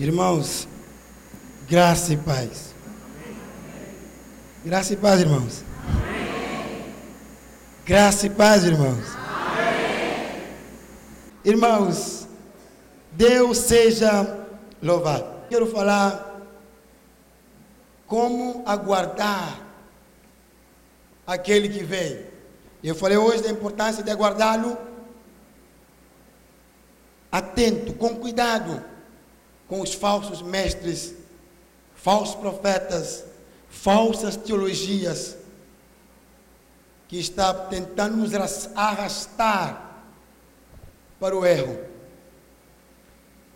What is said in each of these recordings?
Irmãos, graça e paz. Graça e paz, irmãos. Graça e paz, irmãos. Irmãos, Deus seja louvado. Quero falar como aguardar aquele que vem. Eu falei hoje da importância de aguardá-lo atento, com cuidado com os falsos mestres, falsos profetas, falsas teologias que está tentando nos arrastar para o erro.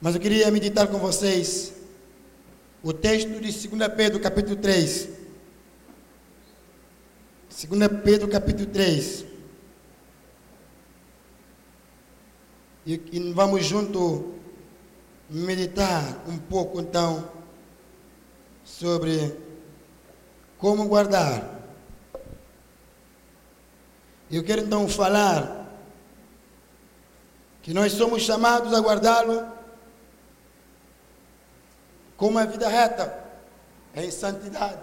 Mas eu queria meditar com vocês o texto de 2 Pedro, capítulo 3. 2 Pedro, capítulo 3. E, e vamos junto meditar um pouco então sobre como guardar. Eu quero então falar que nós somos chamados a guardá-lo com uma vida reta, em santidade.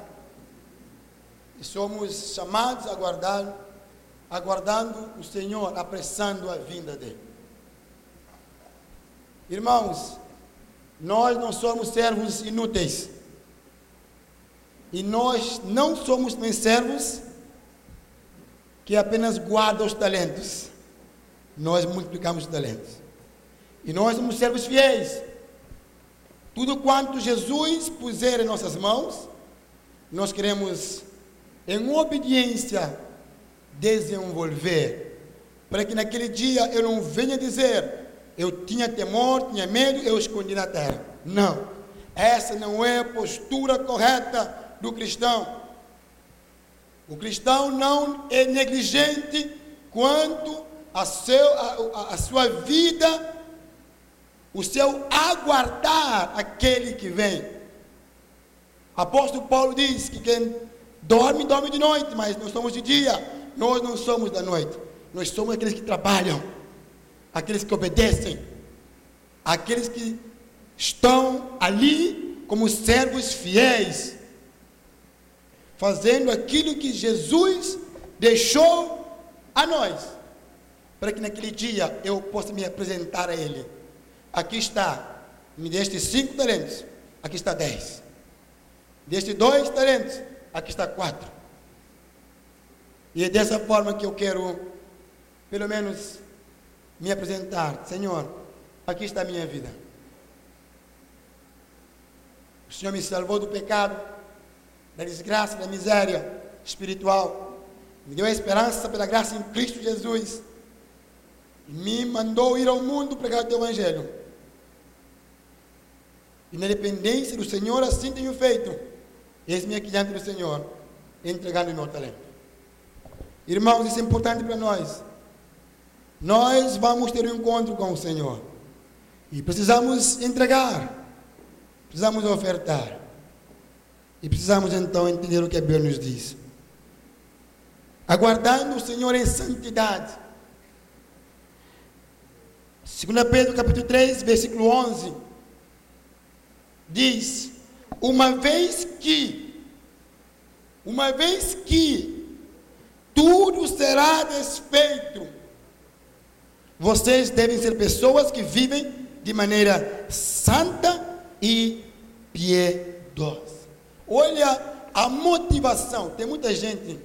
E somos chamados a guardá-lo, aguardando o Senhor, apressando a vinda dele. Irmãos, nós não somos servos inúteis. E nós não somos nem servos que apenas guardam os talentos. Nós multiplicamos os talentos. E nós somos servos fiéis. Tudo quanto Jesus puser em nossas mãos, nós queremos, em obediência, desenvolver. Para que naquele dia eu não venha dizer, eu tinha temor, tinha medo, eu escondi na terra. Não. Essa não é a postura correta do cristão. O cristão não é negligente quanto a, seu, a, a, a sua vida, o seu aguardar aquele que vem. Apóstolo Paulo diz que quem dorme, dorme de noite, mas nós somos de dia. Nós não somos da noite. Nós somos aqueles que trabalham aqueles que obedecem, aqueles que estão ali como servos fiéis, fazendo aquilo que Jesus deixou a nós, para que naquele dia eu possa me apresentar a Ele. Aqui está, me deste cinco talentos, aqui está dez. Deste dois talentos, aqui está quatro. E é dessa forma que eu quero, pelo menos, me apresentar: Senhor, aqui está a minha vida. O Senhor me salvou do pecado, da desgraça, da miséria espiritual. Me deu a esperança pela graça em Cristo Jesus. Me mandou ir ao mundo pregar o teu evangelho. E na dependência do Senhor, assim tenho feito. Eis-me aqui diante do Senhor, entregando o meu talento. Irmãos, isso é importante para nós nós vamos ter um encontro com o Senhor. E precisamos entregar, precisamos ofertar. E precisamos então entender o que a Bíblia nos diz. Aguardando o Senhor em santidade. 2 Pedro capítulo 3, versículo 11. Diz: Uma vez que, uma vez que tudo será desfeito, vocês devem ser pessoas que vivem de maneira santa e piedosa. Olha a motivação. Tem muita gente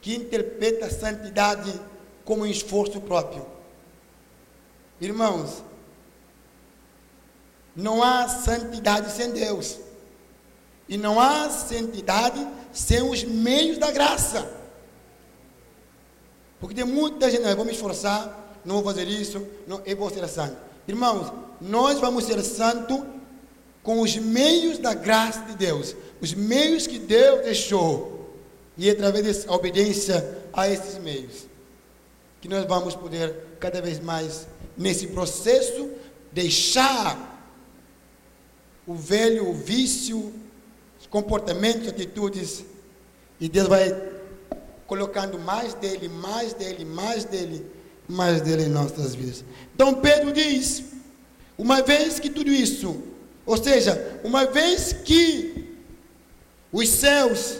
que interpreta a santidade como um esforço próprio. Irmãos, não há santidade sem Deus. E não há santidade sem os meios da graça. Porque tem muita gente, eu vou me esforçar, não vou fazer isso, não, eu vou ser santo. Irmãos, nós vamos ser santos com os meios da graça de Deus, os meios que Deus deixou, e através da obediência a esses meios, que nós vamos poder cada vez mais, nesse processo, deixar o velho vício, os comportamentos, atitudes, e Deus vai colocando mais dele, mais dele, mais dele mais dele em nossas vidas. Então Pedro diz: uma vez que tudo isso Ou seja, uma vez que os céus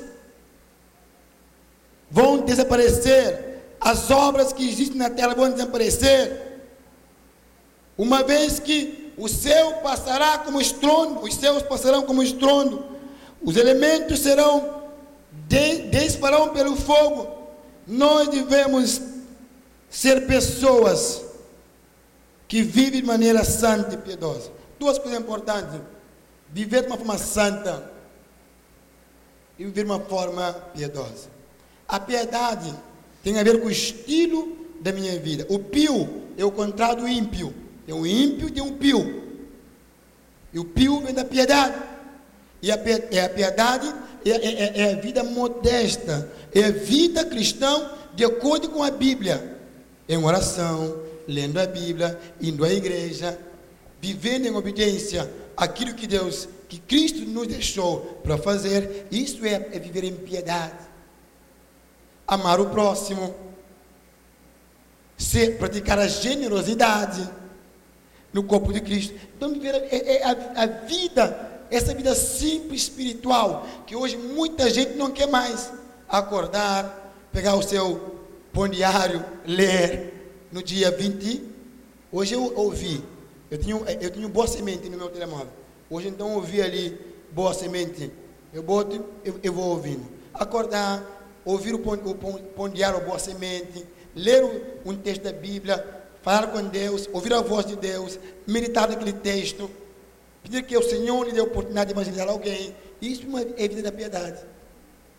vão desaparecer, as obras que existem na terra vão desaparecer, uma vez que o céu passará como estrondo, os céus passarão como estrondo, os elementos serão de, desfarão pelo fogo. Nós devemos ser pessoas que vivem de maneira santa e piedosa. Duas coisas importantes: viver de uma forma santa e viver de uma forma piedosa. A piedade tem a ver com o estilo da minha vida. O pio é o contrário do ímpio. Tem um ímpio e tem um pio. E o pio vem da piedade. E a, é piedade é, é, é, é a vida modesta, é a vida cristã de acordo com a Bíblia. Em oração, lendo a Bíblia, indo à igreja, vivendo em obediência àquilo que Deus, que Cristo nos deixou para fazer. Isso é, é viver em piedade. Amar o próximo, ser, praticar a generosidade no corpo de Cristo. Então, viver é, é a, a vida, essa vida simples espiritual, que hoje muita gente não quer mais. Acordar, pegar o seu pão diário, ler no dia 20. Hoje eu ouvi, eu tenho, eu tenho boa semente no meu telemóvel. Hoje então eu ouvi ali boa semente. Eu boto, eu, eu vou ouvindo. Acordar, ouvir o pão, o pão, pão diário, boa semente, ler um texto da Bíblia, falar com Deus, ouvir a voz de Deus, meditar naquele texto, pedir que o Senhor lhe dê a oportunidade de evangelizar alguém. Isso é a vida da piedade.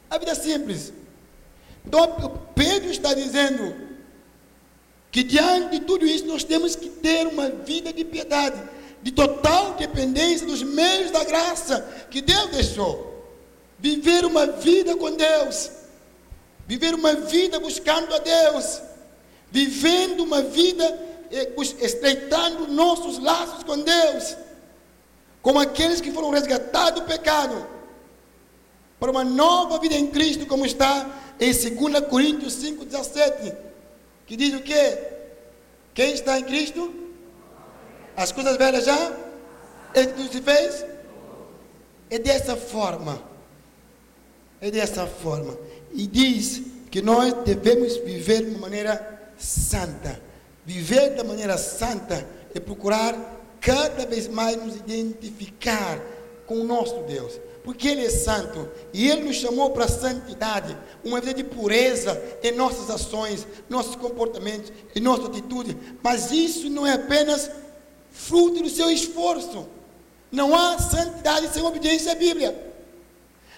A vida é simples. Então, Pedro está dizendo que diante de tudo isso nós temos que ter uma vida de piedade, de total dependência dos meios da graça que Deus deixou. Viver uma vida com Deus, viver uma vida buscando a Deus vivendo uma vida eh, estreitando nossos laços com Deus, como aqueles que foram resgatados do pecado, para uma nova vida em Cristo, como está em 2 Coríntios 5,17, que diz o que? Quem está em Cristo? As coisas velhas já? Ele tudo se fez? É dessa forma. É dessa forma. E diz que nós devemos viver de maneira santa. Viver da maneira santa é procurar cada vez mais nos identificar com o nosso Deus. Porque Ele é santo e Ele nos chamou para a santidade, uma vida de pureza em nossas ações, nossos comportamentos e nossa atitude. Mas isso não é apenas fruto do seu esforço. Não há santidade sem obediência à Bíblia.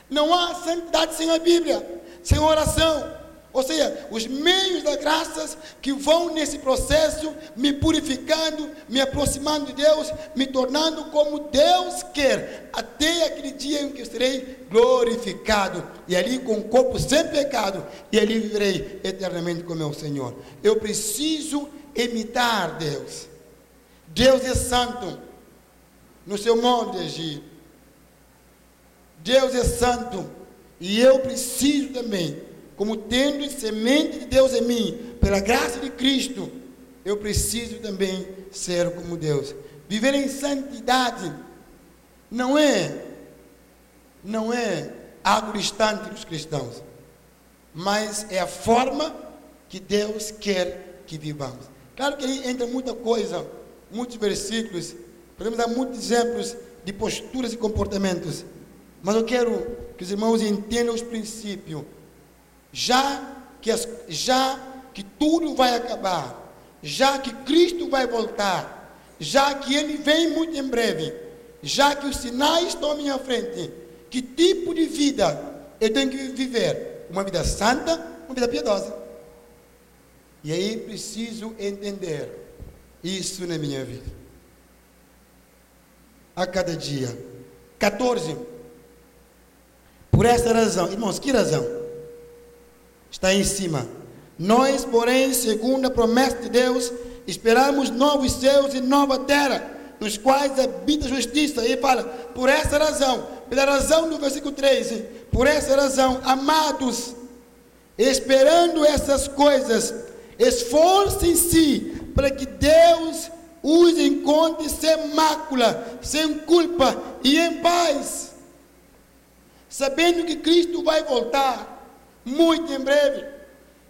Não há santidade sem a Bíblia, sem oração, ou seja, os meios da graça que vão nesse processo me purificando, me aproximando de Deus, me tornando como Deus quer, até aquele dia em que eu serei glorificado, e ali com o corpo sem pecado, e ali viverei eternamente com meu Senhor. Eu preciso imitar Deus. Deus é santo no seu modo de agir. Deus é santo e eu preciso também como tendo semente de Deus em mim, pela graça de Cristo, eu preciso também ser como Deus. Viver em santidade não é não é algo distante dos cristãos, mas é a forma que Deus quer que vivamos. Claro que aí entra muita coisa, muitos versículos, podemos dar muitos exemplos de posturas e comportamentos, mas eu quero que os irmãos entendam os princípios já que, já que tudo vai acabar, já que Cristo vai voltar, já que Ele vem muito em breve, já que os sinais estão à minha frente, que tipo de vida eu tenho que viver? Uma vida santa, uma vida piedosa. E aí preciso entender isso na minha vida. A cada dia. 14. Por essa razão, irmãos, que razão? Está em cima. Nós, porém, segundo a promessa de Deus, esperamos novos céus e nova terra, nos quais habita a justiça. E fala, por essa razão, pela razão do versículo 13, por essa razão, amados, esperando essas coisas, esforcem-se para que Deus os encontre sem mácula, sem culpa e em paz, sabendo que Cristo vai voltar muito em breve.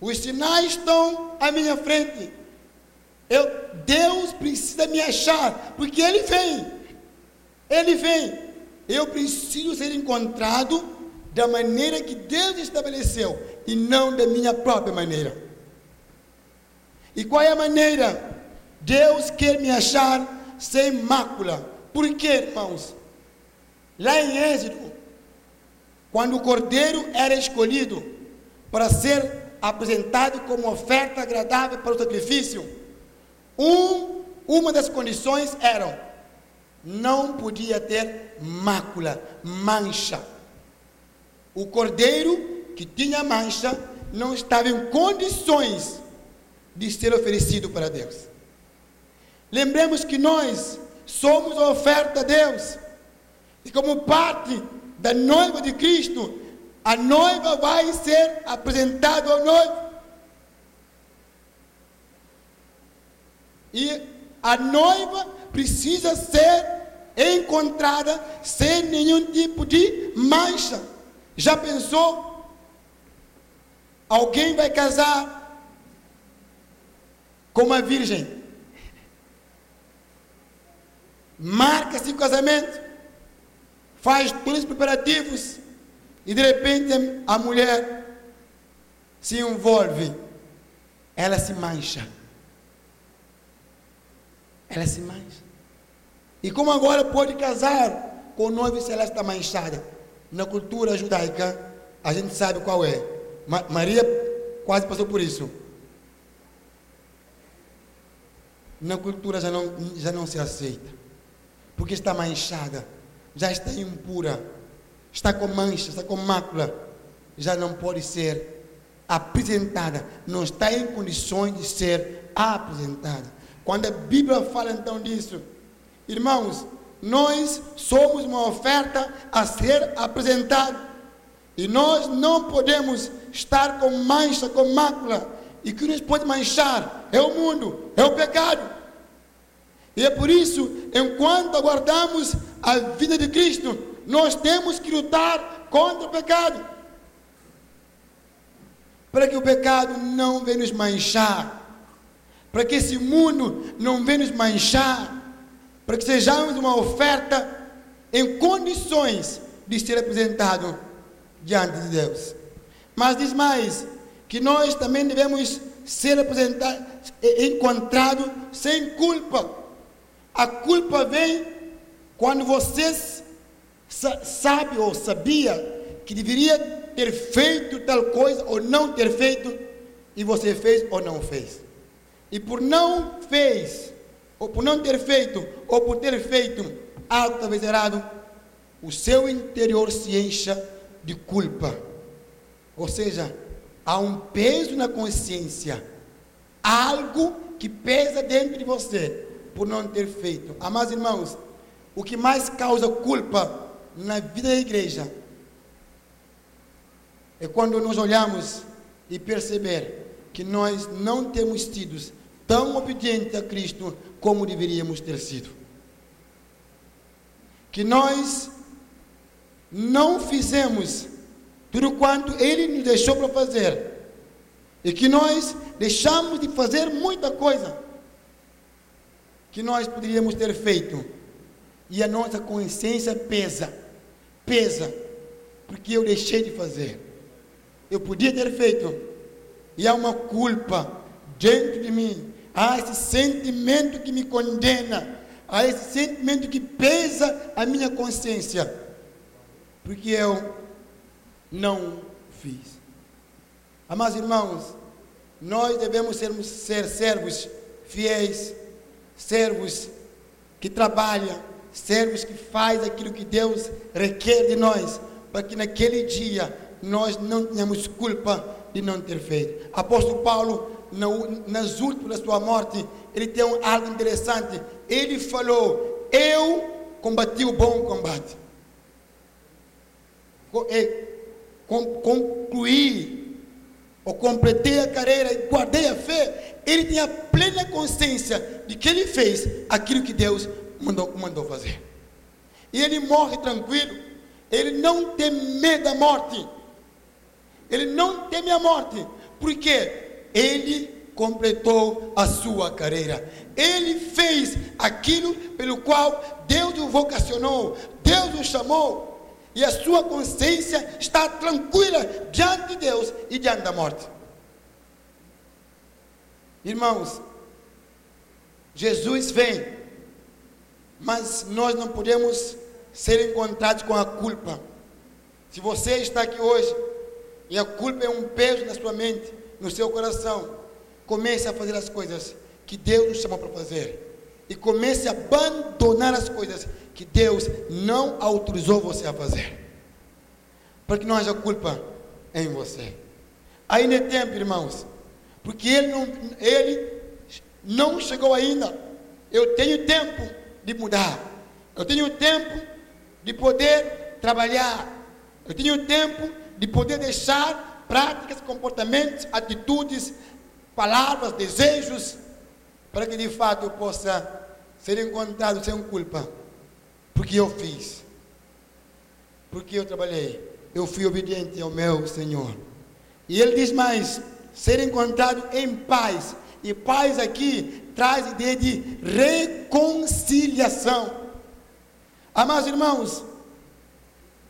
Os sinais estão à minha frente. Eu, Deus precisa me achar, porque Ele vem. Ele vem. Eu preciso ser encontrado da maneira que Deus estabeleceu e não da minha própria maneira. E qual é a maneira? Deus quer me achar sem mácula. Por quê, irmãos? Lá em Êxodo, quando o cordeiro era escolhido para ser apresentado como oferta agradável para o sacrifício, um, uma das condições eram não podia ter mácula, mancha. O cordeiro que tinha mancha não estava em condições de ser oferecido para Deus. Lembremos que nós somos a oferta a Deus. E como parte da noiva de Cristo, a noiva vai ser apresentada ao noivo. E a noiva precisa ser encontrada sem nenhum tipo de mancha. Já pensou? Alguém vai casar com uma virgem. Marca-se o casamento, faz todos os preparativos e de repente a mulher se envolve, ela se mancha. Ela se mancha. E como agora pode casar com o noivo se ela está manchada? Na cultura judaica, a gente sabe qual é. Ma Maria quase passou por isso. Na cultura já não, já não se aceita. Porque está manchada, já está impura, está com mancha, está com mácula, já não pode ser apresentada, não está em condições de ser apresentada. Quando a Bíblia fala então disso, irmãos, nós somos uma oferta a ser apresentada. E nós não podemos estar com mancha, com mácula. E que nos pode manchar é o mundo, é o pecado. E é por isso, enquanto aguardamos a vida de Cristo, nós temos que lutar contra o pecado. Para que o pecado não venha nos manchar para que esse mundo não venha nos manchar, para que sejamos uma oferta em condições de ser apresentado diante de Deus. Mas diz mais, que nós também devemos ser apresentados, encontrados sem culpa. A culpa vem quando você sabe ou sabia que deveria ter feito tal coisa ou não ter feito, e você fez ou não fez. E por não fez, ou por não ter feito, ou por ter feito algo talvez errado, o seu interior se encha de culpa. Ou seja, há um peso na consciência, algo que pesa dentro de você por não ter feito. Amados irmãos, o que mais causa culpa na vida da igreja é quando nós olhamos e perceber que nós não temos sido tão obedientes a Cristo como deveríamos ter sido. Que nós não fizemos tudo quanto Ele nos deixou para fazer. E que nós deixamos de fazer muita coisa que nós poderíamos ter feito. E a nossa consciência pesa, pesa, porque eu deixei de fazer. Eu podia ter feito, e há uma culpa dentro de mim. Há esse sentimento que me condena. Há esse sentimento que pesa a minha consciência. Porque eu não fiz. Amados irmãos, nós devemos ser, ser servos fiéis, servos que trabalham, servos que fazem aquilo que Deus requer de nós, para que naquele dia nós não tenhamos culpa de não ter feito. Apóstolo Paulo, nas últimas da sua morte, ele tem algo interessante. Ele falou: Eu combati o bom combate. Concluí ou completei a carreira e guardei a fé, ele tinha plena consciência de que ele fez aquilo que Deus mandou, mandou fazer. E ele morre tranquilo, ele não tem medo da morte, ele não teme a morte, porque ele completou a sua carreira. Ele fez aquilo pelo qual Deus o vocacionou, Deus o chamou, e a sua consciência está tranquila diante de Deus e diante da morte. Irmãos, Jesus vem, mas nós não podemos ser encontrados com a culpa. Se você está aqui hoje e a culpa é um peso na sua mente, no seu coração, comece a fazer as coisas que Deus nos chamou para fazer. E comece a abandonar as coisas que Deus não autorizou você a fazer. Para que não haja culpa em você. Ainda é tempo, irmãos. Porque ele não, ele não chegou ainda. Eu tenho tempo de mudar. Eu tenho tempo de poder trabalhar. Eu tenho tempo de poder deixar práticas, comportamentos, atitudes, palavras, desejos, para que de fato eu possa ser encontrado sem culpa. Porque eu fiz. Porque eu trabalhei. Eu fui obediente ao meu Senhor. E ele diz mais: ser encontrado em paz e paz aqui traz ideia de reconciliação. Amados irmãos,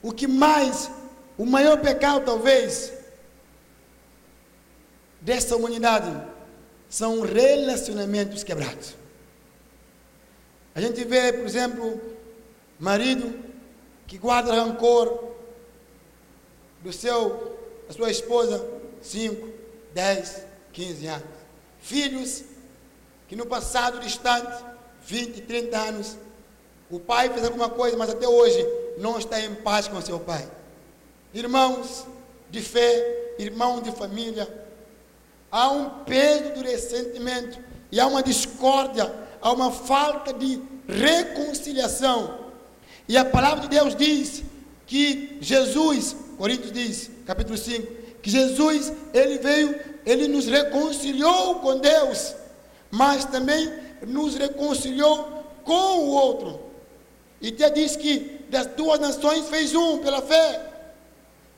o que mais, o maior pecado talvez dessa humanidade são relacionamentos quebrados. A gente vê, por exemplo, marido que guarda rancor do seu, da sua esposa, 5, 10, 15 anos filhos que no passado distante, 20, 30 anos, o pai fez alguma coisa, mas até hoje não está em paz com seu pai. Irmãos de fé, irmãos de família, há um peso do ressentimento e há uma discórdia, há uma falta de reconciliação. E a palavra de Deus diz que Jesus, Coríntios diz, capítulo 5, que Jesus, ele veio ele nos reconciliou com Deus, mas também nos reconciliou com o outro. E Deus diz que das duas nações fez um pela fé,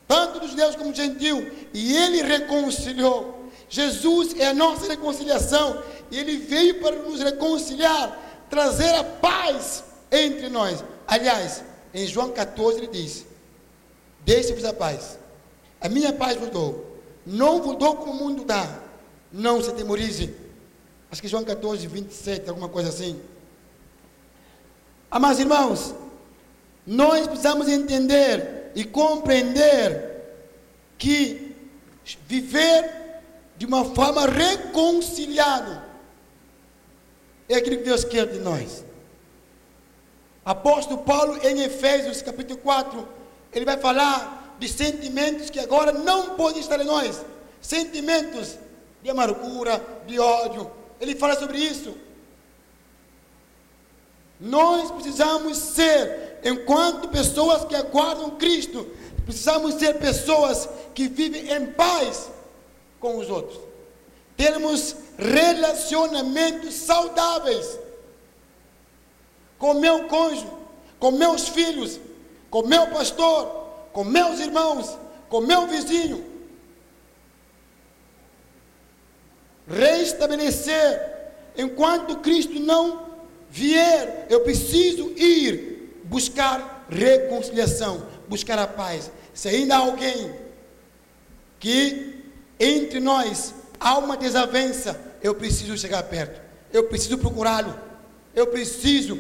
tanto dos judeus como dos gentios, e ele reconciliou. Jesus é a nossa reconciliação, e ele veio para nos reconciliar, trazer a paz entre nós. Aliás, em João 14 ele diz: Deixe-vos a paz, a minha paz vos dou não vos dou como o mundo dá. Não se temorize. Acho que João 14, 27, alguma coisa assim. Amados irmãos, nós precisamos entender e compreender que viver de uma forma reconciliada é aquilo que Deus quer de nós. Apóstolo Paulo, em Efésios capítulo 4, ele vai falar de sentimentos que agora não podem estar em nós. Sentimentos de amargura, de ódio. Ele fala sobre isso. Nós precisamos ser, enquanto pessoas que aguardam Cristo, precisamos ser pessoas que vivem em paz com os outros. Termos relacionamentos saudáveis com meu cônjuge, com meus filhos, com meu pastor, com meus irmãos, com meu vizinho. Restabelecer, enquanto Cristo não vier, eu preciso ir buscar reconciliação, buscar a paz. Se ainda há alguém que entre nós há uma desavença, eu preciso chegar perto, eu preciso procurá-lo, eu preciso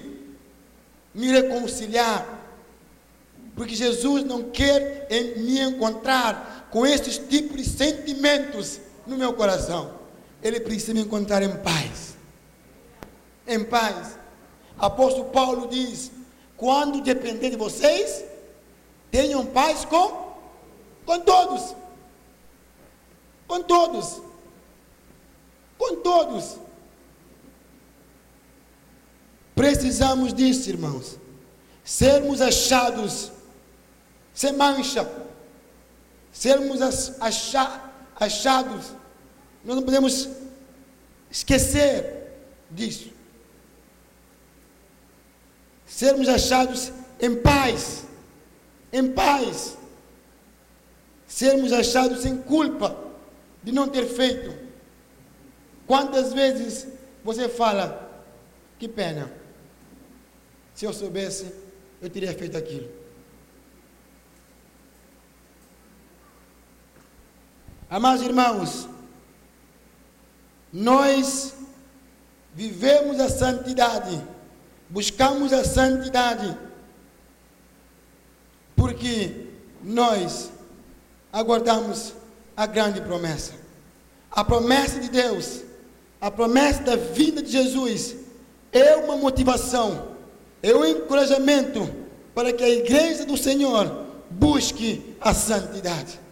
me reconciliar, porque Jesus não quer me encontrar com esses tipos de sentimentos no meu coração. Ele precisa me encontrar em paz. Em paz. Apóstolo Paulo diz: quando depender de vocês, tenham paz com, com todos. Com todos. Com todos. Precisamos disso, irmãos. Sermos achados sem mancha, sermos achados, nós não podemos esquecer disso. Sermos achados em paz, em paz. Sermos achados sem culpa de não ter feito. Quantas vezes você fala, que pena, se eu soubesse, eu teria feito aquilo. Amados irmãos, nós vivemos a santidade, buscamos a santidade, porque nós aguardamos a grande promessa. A promessa de Deus, a promessa da vinda de Jesus, é uma motivação, é um encorajamento para que a igreja do Senhor busque a santidade.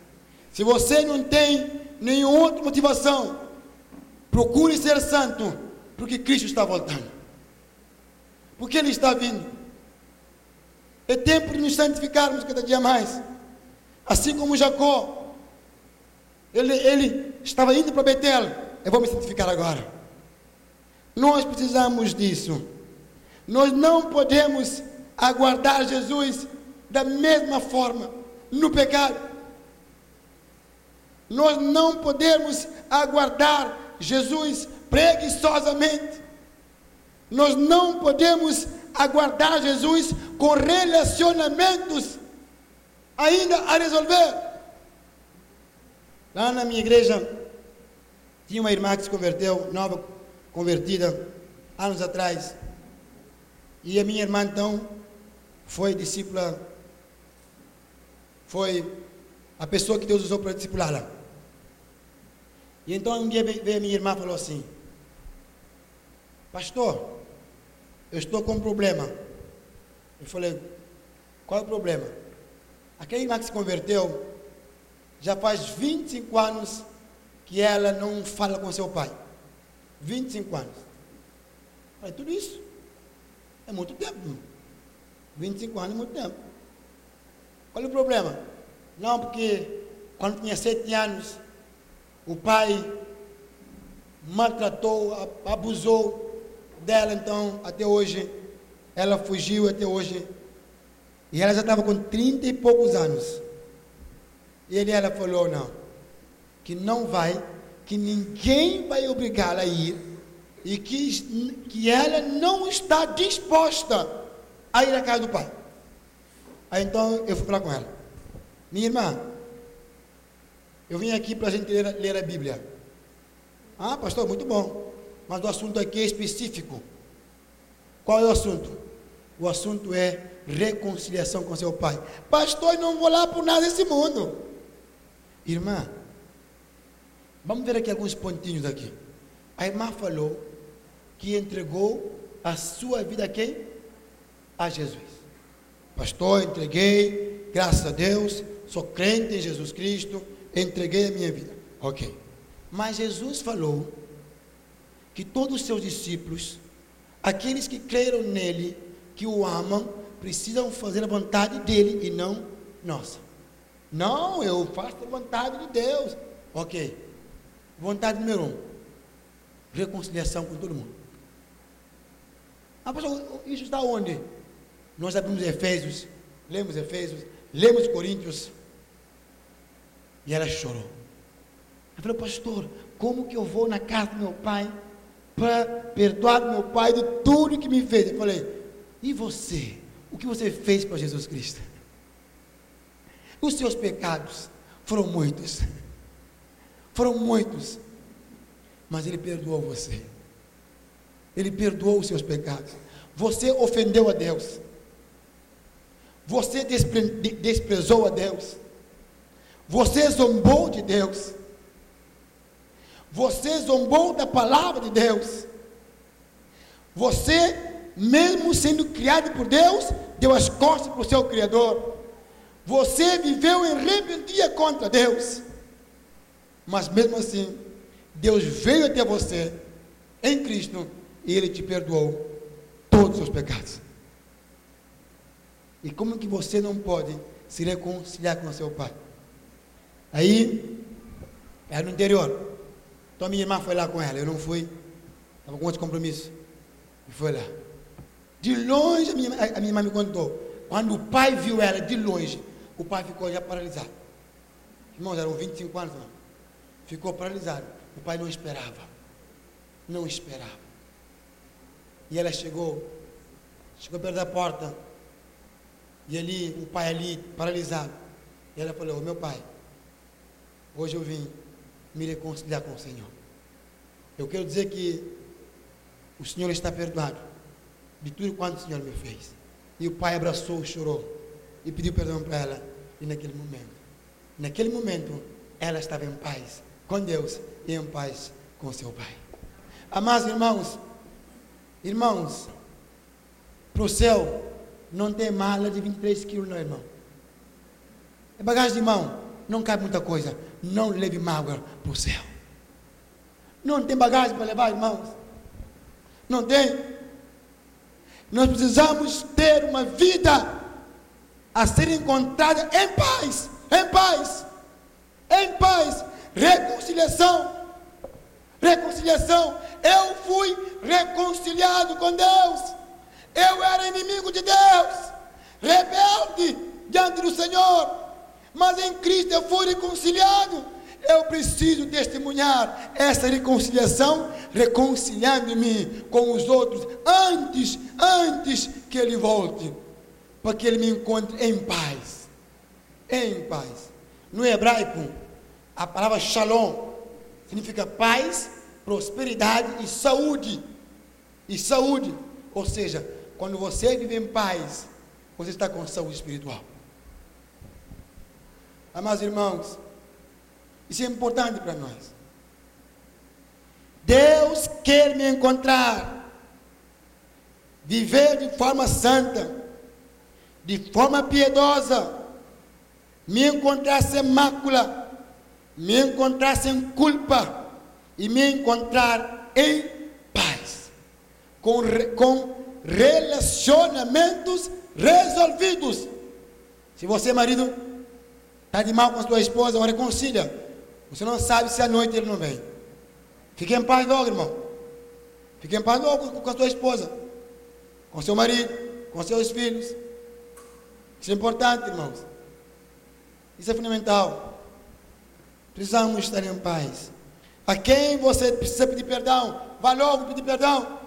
Se você não tem nenhuma outra motivação, procure ser santo, porque Cristo está voltando. Porque Ele está vindo. É tempo de nos santificarmos cada dia mais. Assim como Jacó, ele, ele estava indo para Betel, eu vou me santificar agora. Nós precisamos disso. Nós não podemos aguardar Jesus da mesma forma no pecado. Nós não podemos aguardar Jesus preguiçosamente. Nós não podemos aguardar Jesus com relacionamentos ainda a resolver. Lá na minha igreja, tinha uma irmã que se converteu, nova convertida, anos atrás. E a minha irmã, então, foi discípula, foi a pessoa que Deus usou para discipulá-la. E então um dia veio minha irmã e falou assim: Pastor, eu estou com um problema. Eu falei: Qual é o problema? Aquela irmã que se converteu, já faz 25 anos que ela não fala com seu pai. 25 anos. Eu falei: Tudo isso? É muito tempo. 25 anos é muito tempo. Qual é o problema? Não, porque quando tinha 7 anos, o pai maltratou, abusou dela, então, até hoje, ela fugiu até hoje. E ela já estava com 30 e poucos anos. E ele, ela falou, não, que não vai, que ninguém vai obrigá-la a ir, e que, que ela não está disposta a ir à casa do pai. Aí então eu fui falar com ela. Minha irmã, eu vim aqui para a gente ler, ler a Bíblia. Ah, pastor, muito bom. Mas o assunto aqui é específico. Qual é o assunto? O assunto é reconciliação com seu pai. Pastor, eu não vou lá por nada desse mundo. Irmã, vamos ver aqui alguns pontinhos aqui. A irmã falou que entregou a sua vida a quem? A Jesus. Pastor, entreguei, graças a Deus, sou crente em Jesus Cristo entreguei a minha vida. Ok. Mas Jesus falou que todos os seus discípulos, aqueles que creram nele, que o amam, precisam fazer a vontade dele e não nossa. Não, eu faço a vontade de Deus. Ok. Vontade número um: reconciliação com todo mundo. Ah, pastor, isso está onde? Nós abrimos Efésios, lemos Efésios, lemos Coríntios, e ela chorou. Ela falou, pastor, como que eu vou na casa do meu pai para perdoar meu pai de tudo que me fez? Eu falei, e você? O que você fez para Jesus Cristo? Os seus pecados foram muitos. Foram muitos. Mas Ele perdoou você. Ele perdoou os seus pecados. Você ofendeu a Deus. Você desprezou a Deus. Você zombou de Deus. Você zombou da palavra de Deus. Você, mesmo sendo criado por Deus, deu as costas para o seu Criador. Você viveu em rebeldia contra Deus. Mas mesmo assim, Deus veio até você em Cristo e Ele te perdoou todos os seus pecados. E como que você não pode se reconciliar com seu Pai? Aí, Era no interior. Então minha irmã foi lá com ela, eu não fui. Estava com outro compromisso. E foi lá. De longe, a minha, a minha irmã me contou. Quando o pai viu ela de longe, o pai ficou já paralisado. Irmãos, eram 25 anos, não. Ficou paralisado. O pai não esperava. Não esperava. E ela chegou, chegou perto da porta. E ali, o pai ali, paralisado. E ela falou, meu pai, hoje eu vim me reconciliar com o Senhor. Eu quero dizer que o Senhor está perdoado de tudo quanto o Senhor me fez. E o pai abraçou, chorou e pediu perdão para ela. E naquele momento, naquele momento, ela estava em paz com Deus e em paz com seu pai. Amados irmãos, irmãos, para o céu não tem mala de 23 quilos, não, irmão. É bagagem de mão, não cabe muita coisa. Não leve mágoa para o céu. Não tem bagagem para levar, irmãos. Não tem. Nós precisamos ter uma vida a ser encontrada em paz, em paz, em paz, reconciliação, reconciliação. Eu fui reconciliado com Deus. Eu era inimigo de Deus, rebelde diante do Senhor, mas em Cristo eu fui reconciliado. Eu preciso testemunhar essa reconciliação, reconciliando-me com os outros antes, antes que ele volte, para que ele me encontre em paz. Em paz. No hebraico, a palavra shalom significa paz, prosperidade e saúde. E saúde, ou seja, quando você vive em paz, você está com saúde espiritual. Amados irmãos, isso é importante para nós. Deus quer me encontrar, viver de forma santa, de forma piedosa, me encontrar sem mácula, me encontrar sem culpa e me encontrar em paz, com, com relacionamentos resolvidos. Se você é marido, está de mal com a sua esposa, reconcilia. Você não sabe se à noite ele não vem. Fique em paz logo, irmão. Fique em paz logo com a sua esposa, com seu marido, com seus filhos. Isso é importante, irmãos. Isso é fundamental. Precisamos estar em paz. A quem você precisa pedir perdão, vá logo pedir perdão.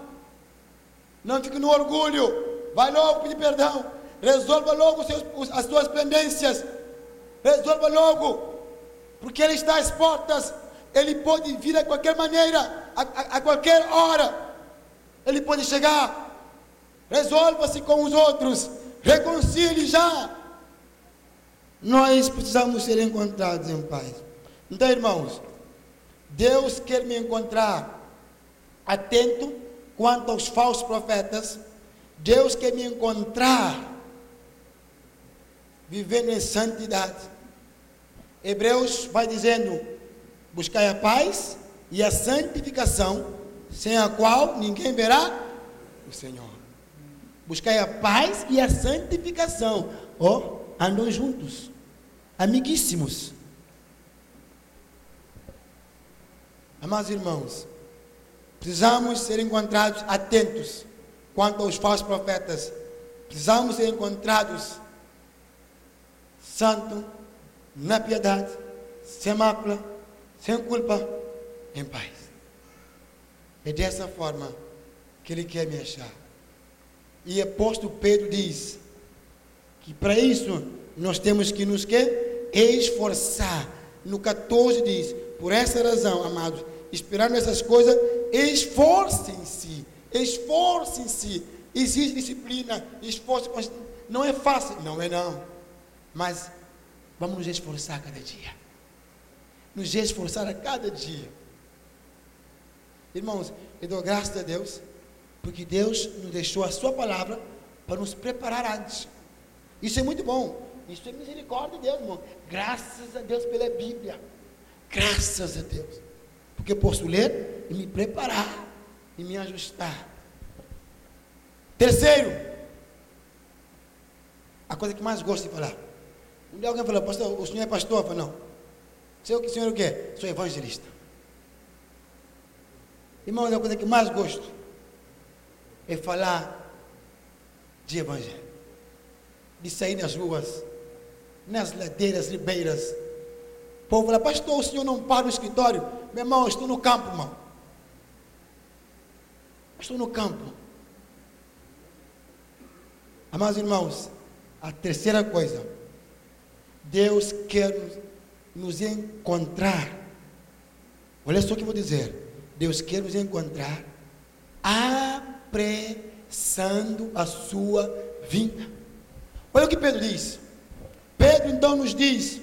Não fique no orgulho. Vai logo pedir perdão. Resolva logo seus, as suas pendências. Resolva logo. Porque Ele está às portas. Ele pode vir a qualquer maneira, a, a, a qualquer hora. Ele pode chegar. Resolva-se com os outros. Reconcilie já. Nós precisamos ser encontrados em paz. Então, irmãos, Deus quer me encontrar atento quanto aos falsos profetas. Deus quer me encontrar vivendo em santidade. Hebreus vai dizendo: buscai a paz e a santificação, sem a qual ninguém verá o Senhor. Buscai a paz e a santificação. Oh, andam juntos, amiguíssimos. Amados irmãos, precisamos ser encontrados atentos quanto aos falsos profetas. Precisamos ser encontrados santo, na piedade, sem mácula, sem culpa, em paz. É dessa forma que ele quer me achar. E apóstolo Pedro diz que para isso nós temos que nos que esforçar. No 14 diz: por essa razão, amados, esperar nessas coisas, esforcem-se, esforcem-se. Existe disciplina, esforço, não é fácil, não é não. Mas Vamos nos esforçar cada dia. Nos esforçar a cada dia. Irmãos, eu dou graças a Deus, porque Deus nos deixou a Sua palavra para nos preparar antes. Isso é muito bom. Isso é misericórdia de Deus, irmão. Graças a Deus pela Bíblia. Graças a Deus. Porque posso ler e me preparar e me ajustar. Terceiro, a coisa que mais gosto de falar. Um dia alguém falou, pastor, o senhor é pastor? Eu falei, não. Sei o que o senhor quer? Sou evangelista. Irmãos, a coisa que mais gosto é falar de evangelho. De sair nas ruas, nas ladeiras, ribeiras. O povo fala, pastor, o senhor não para no escritório? Meu irmão, estou no campo, irmão. Estou no campo. Amados irmãos, a terceira coisa, Deus quer nos, encontrar. Olha só o que eu vou dizer. Deus quer nos encontrar apressando a sua vinda. Olha o que Pedro diz. Pedro então nos diz,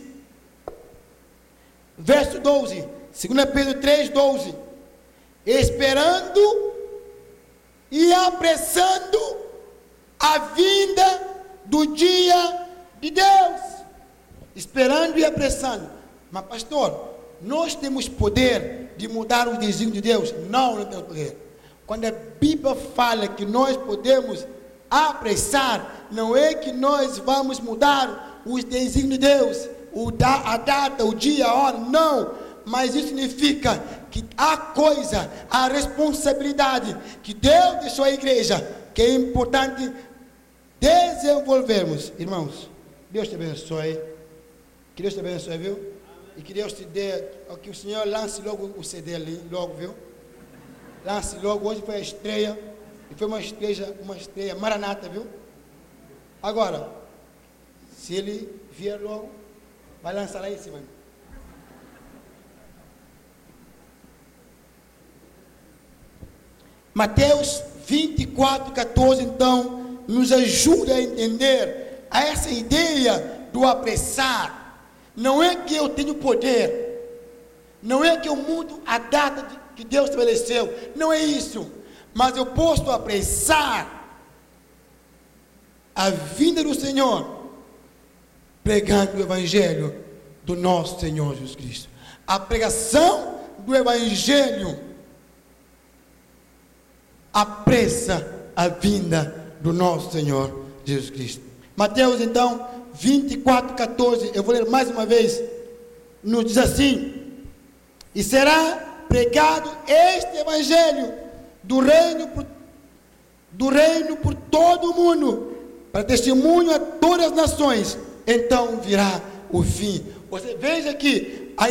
verso 12, 2 Pedro 3, 12: Esperando e apressando a vinda do dia de Deus. Esperando e apressando. Mas, pastor, nós temos poder de mudar o desígnio de Deus? Não, não temos poder. Quando a Bíblia fala que nós podemos apressar, não é que nós vamos mudar os desígnios de Deus, o da, a data, o dia, a hora, não. Mas isso significa que há coisa, a responsabilidade que Deus deixou à igreja, que é importante desenvolvermos. Irmãos, Deus te abençoe. Que Deus te abençoe, viu? E que Deus te dê, que o Senhor lance logo o CD ali, logo, viu? Lance logo, hoje foi a estreia, e foi uma estreia, uma estreia maranata, viu? Agora, se ele vier logo, vai lançar lá em cima. Mateus 24, 14, então, nos ajuda a entender a essa ideia do apressar, não é que eu tenho poder, não é que eu mudo a data que Deus estabeleceu, não é isso, mas eu posso apressar a vinda do Senhor, pregando o Evangelho do nosso Senhor Jesus Cristo. A pregação do Evangelho apressa a vinda do nosso Senhor Jesus Cristo. Mateus, então, 24, 14, eu vou ler mais uma vez, nos diz assim: E será pregado este evangelho do reino por, do reino por todo o mundo, para testemunho a todas as nações, então virá o fim. Você veja que a,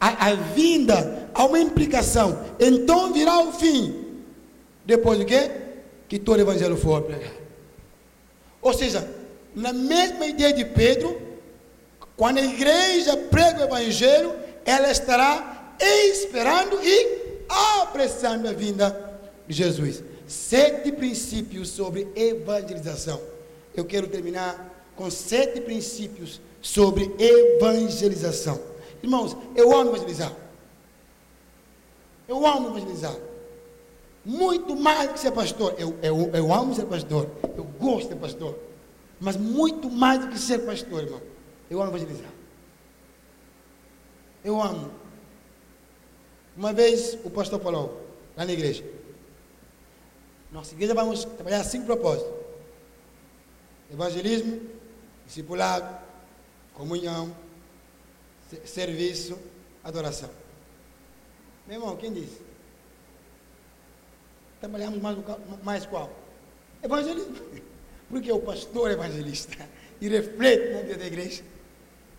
a, a, vinda há uma implicação, então virá o fim. Depois do que? Que todo evangelho for pregado. Ou seja, na mesma ideia de Pedro, quando a igreja prega o evangelho, ela estará esperando e apressando a vinda de Jesus. Sete princípios sobre evangelização. Eu quero terminar com sete princípios sobre evangelização. Irmãos, eu amo evangelizar. Eu amo evangelizar. Muito mais que ser pastor. Eu, eu, eu amo ser pastor. Eu gosto de ser pastor. Mas muito mais do que ser pastor, irmão. Eu amo evangelizar. Eu amo. Uma vez o pastor falou, lá na igreja. Nossa igreja vamos trabalhar cinco propósitos: evangelismo, discipulado, comunhão, serviço, adoração. Meu irmão, quem disse? Trabalhamos mais, mais qual? Evangelismo. Porque o pastor evangelista e reflete na vida da igreja.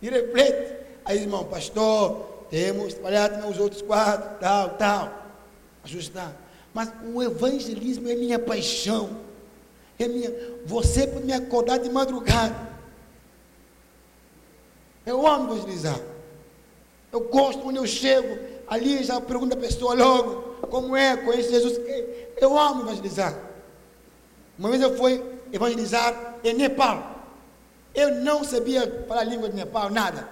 E reflete. Aí, irmão, pastor, temos trabalhado nos outros quatro, tal, tal. Ajustar. Mas o evangelismo é minha paixão. É minha. Você pode me acordar de madrugada. Eu amo evangelizar. Eu gosto quando eu chego, ali já pergunta a pessoa logo, como é, conhece Jesus. Eu amo evangelizar. Uma vez eu fui evangelizar em Nepal. Eu não sabia falar a língua de Nepal, nada.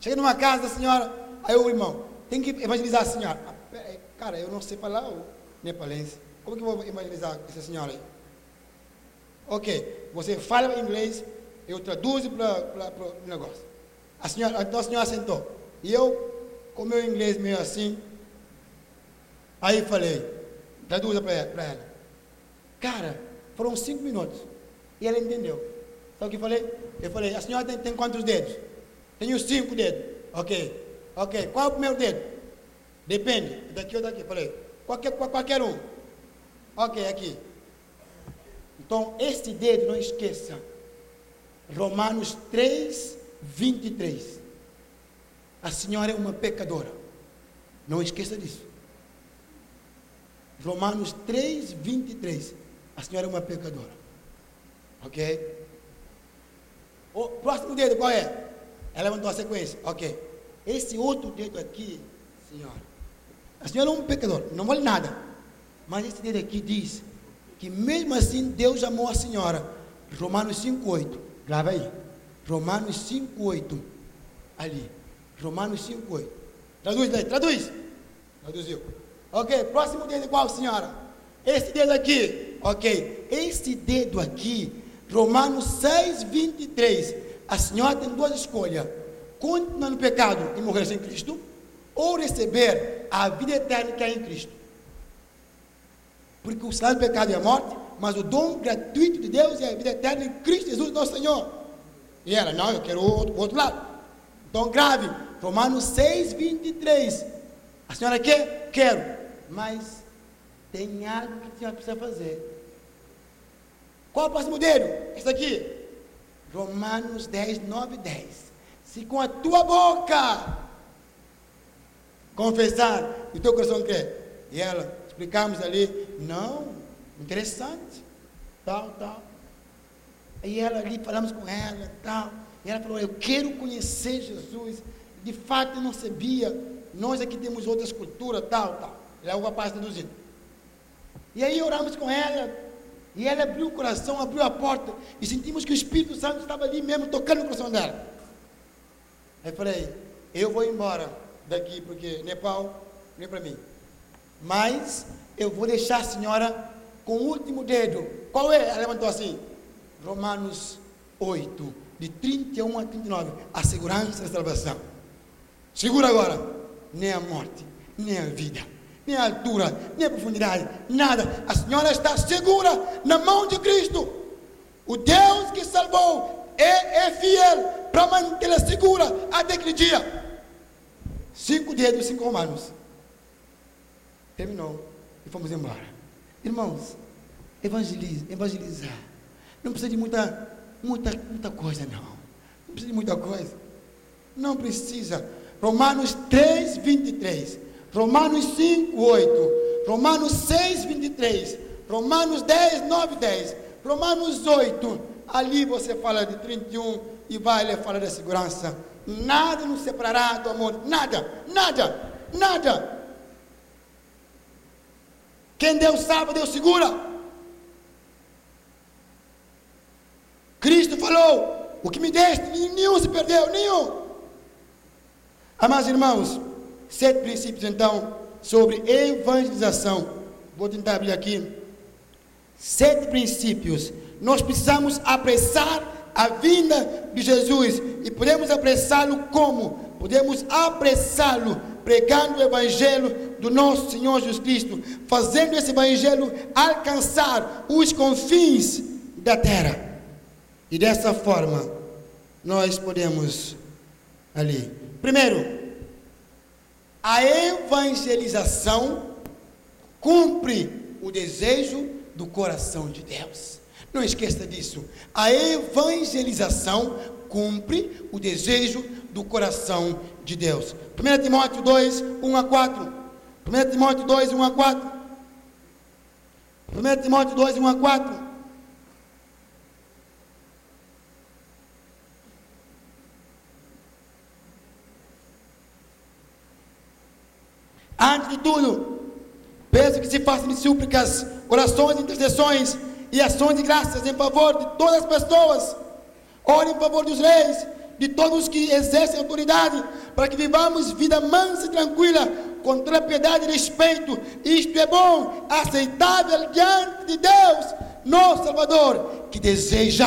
Cheguei numa casa da senhora, aí o irmão, tem que evangelizar a senhora. Ah, cara, eu não sei falar o nepalense. Como que eu vou evangelizar essa senhora aí? Ok, você fala inglês, eu traduzo para o negócio. A senhora, então a senhora sentou. E eu, com meu inglês meio assim, aí falei, traduza para ela. Cara, foram cinco minutos. E ela entendeu. Sabe o que eu falei? Eu falei, a senhora tem, tem quantos dedos? Tenho cinco dedos. Ok. Ok, qual é o primeiro dedo? Depende, daqui ou daqui, falei. Qualquer, qualquer um. Ok, aqui. Então, este dedo, não esqueça. Romanos 3, 23. A senhora é uma pecadora. Não esqueça disso. Romanos 3, 23. A senhora é uma pecadora. Ok? O próximo dedo qual é? Ela mandou a sequência. Ok. Esse outro dedo aqui, senhora. A senhora é um pecador, não vale nada. Mas esse dedo aqui diz que mesmo assim Deus amou a senhora. Romanos 5,8. Grava aí. Romanos 5,8. Ali. Romanos 5,8. Traduz daí, traduz. Traduziu. Ok, próximo dedo qual, senhora? Esse dedo aqui. Ok. Esse dedo aqui, Romanos 6, 23. A senhora tem duas escolhas: continuar no pecado e morrer sem Cristo, ou receber a vida eterna que é em Cristo. Porque o salário do pecado é a morte, mas o dom gratuito de Deus é a vida eterna em Cristo Jesus, nosso Senhor. E ela, não, eu quero o outro, outro lado. Então, grave, Romanos 6, 23. A senhora quer? Quero. Mas tem algo que a senhora precisa fazer. Qual é o próximo dedo? Esse aqui. Romanos 10, 9 10. Se com a tua boca confessar e teu coração quer. E ela, explicamos ali, não, interessante, tal, tal. E ela ali, falamos com ela, tal. E ela falou, eu quero conhecer Jesus. De fato, eu não sabia. Nós aqui temos outras culturas, tal, tal. Ela é o rapaz traduzindo. E aí oramos com ela. E ela abriu o coração, abriu a porta. E sentimos que o Espírito Santo estava ali mesmo, tocando no coração dela. Aí falei, eu vou embora daqui, porque Nepal não é para mim. Mas eu vou deixar a senhora com o último dedo. Qual é? Ela levantou assim. Romanos 8, de 31 a 39. A segurança da salvação. Segura agora. Nem a morte, nem a vida, nem a altura, nem a profundidade, nada. A senhora está segura na mão de Cristo. O Deus que salvou é, é fiel para mantê-la segura até aquele dia. Cinco dedos, cinco romanos. Terminou. E fomos embora. Irmãos, evangeliza, evangelizar. Não precisa de muita, muita, muita coisa, não. Não precisa de muita coisa. Não precisa. Romanos 3, 23. Romanos 5, 8. Romanos 6, 23. Romanos 10, 9, 10. Romanos 8. Ali você fala de 31 e vai ele fala da segurança nada nos separará do amor, nada, nada, nada. Quem Deus salva, Deus segura. Cristo falou: O que me deste, nenhum se perdeu, nenhum. Amados irmãos, sete princípios então sobre evangelização. Vou tentar abrir aqui. Sete princípios. Nós precisamos apressar a vinda de Jesus e podemos apressá-lo como? Podemos apressá-lo pregando o Evangelho do nosso Senhor Jesus Cristo, fazendo esse Evangelho alcançar os confins da terra. E dessa forma, nós podemos ali. Primeiro, a evangelização cumpre o desejo do coração de Deus. Não esqueça disso. A evangelização cumpre o desejo do coração de Deus. 1 Timóteo 2, 1 a 4. 1 Timóteo 2, 1 a 4. 1 Timóteo 2, 1 a 4. Antes de tudo, peço que se façam súplicas, orações intercessões e ações de graças em favor de todas as pessoas. Ore em favor dos reis, de todos que exercem autoridade, para que vivamos vida mansa e tranquila, com toda piedade e respeito. Isto é bom, aceitável diante de Deus, nosso Salvador, que deseja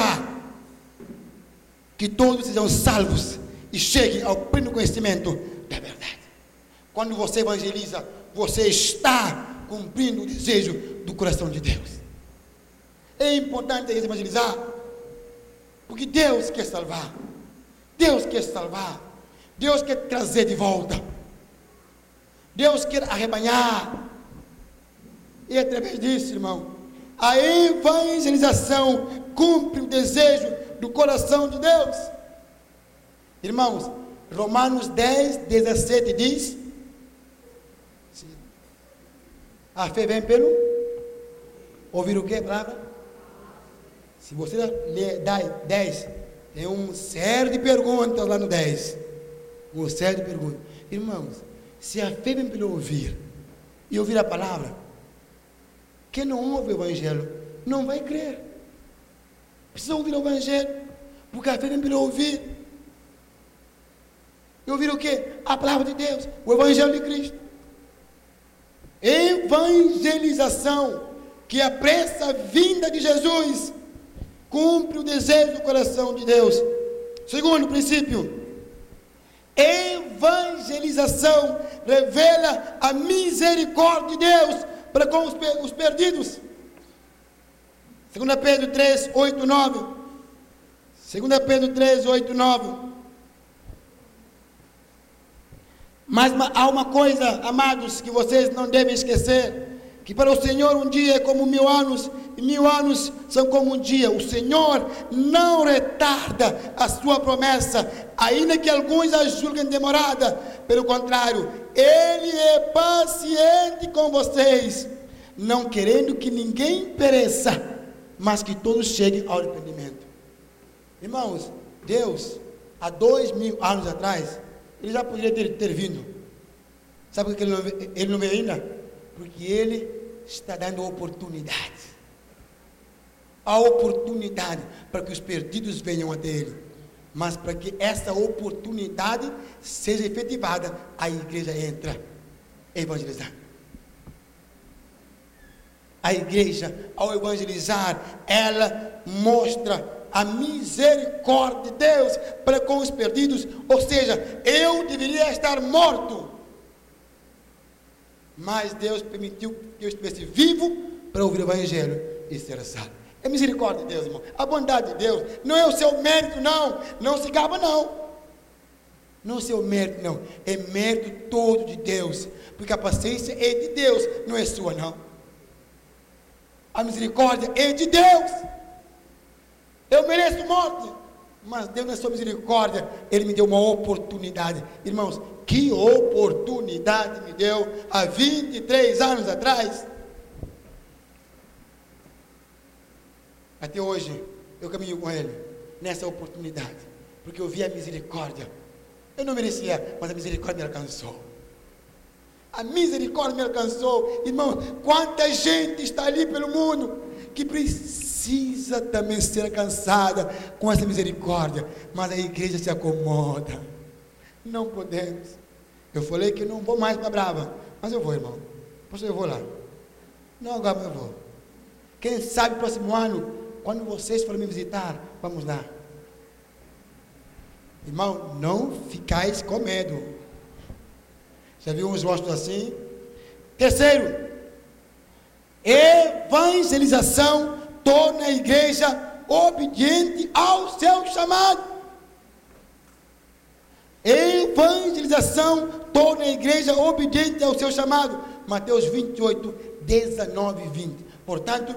que todos sejam salvos e cheguem ao pleno conhecimento da verdade. Quando você evangeliza, você está cumprindo o desejo do coração de Deus. É importante evangelizar. Porque Deus quer salvar. Deus quer salvar. Deus quer trazer de volta. Deus quer arrebanhar. E através disso, irmão, a evangelização cumpre o desejo do coração de Deus. Irmãos, Romanos 10, 17 diz: A fé vem pelo ouvir o que, palavra? Se você ler 10, tem um sério de perguntas lá no 10. Um sério de perguntas. Irmãos, se a fé vem pelo ouvir e ouvir a palavra, quem não ouve o Evangelho não vai crer. Precisa ouvir o Evangelho, porque a fé vem pelo ouvir. E ouvir o que? A palavra de Deus, o Evangelho de Cristo. Evangelização, que apressa a vinda de Jesus, cumpre o desejo do coração de Deus. Segundo princípio, evangelização revela a misericórdia de Deus para com os, os perdidos. 2 Pedro 3, 8, 9. 2 Pedro 3, 8, 9. Mas há uma coisa, amados, que vocês não devem esquecer: que para o Senhor um dia é como mil anos, e mil anos são como um dia. O Senhor não retarda a sua promessa, ainda que alguns a julguem demorada. Pelo contrário, Ele é paciente com vocês, não querendo que ninguém pereça mas que todos cheguem ao arrependimento. Irmãos, Deus, há dois mil anos atrás, ele já poderia ter, ter vindo. Sabe por que ele não, ele não ainda? Porque ele está dando oportunidade. A oportunidade para que os perdidos venham até ele. Mas para que essa oportunidade seja efetivada, a igreja entra evangelizando. A igreja, ao evangelizar, ela mostra a misericórdia de Deus para com os perdidos. Ou seja, eu deveria estar morto, mas Deus permitiu que eu estivesse vivo para ouvir o evangelho e ser salvo. É misericórdia de Deus, irmão. A bondade de Deus. Não é o seu mérito, não. Não se gaba, não. Não é o seu mérito, não. É mérito todo de Deus. Porque a paciência é de Deus, não é sua, não. A misericórdia é de Deus. Eu mereço morte, mas Deus, na sua misericórdia, Ele me deu uma oportunidade. Irmãos, que oportunidade me deu há 23 anos atrás. Até hoje, eu caminho com Ele nessa oportunidade, porque eu vi a misericórdia. Eu não merecia, mas a misericórdia me alcançou. A misericórdia me alcançou. Irmão, quanta gente está ali pelo mundo que precisa também ser alcançada com essa misericórdia. Mas a igreja se acomoda. Não podemos. Eu falei que não vou mais para Brava. Mas eu vou, irmão. Pois eu vou lá. Não, agora eu vou. Quem sabe próximo ano, quando vocês forem me visitar, vamos lá. Irmão, não ficais com medo. Já viu uns rostos assim? Terceiro, evangelização torna a igreja obediente ao seu chamado. Evangelização torna a igreja obediente ao seu chamado. Mateus 28, 19 e 20. Portanto,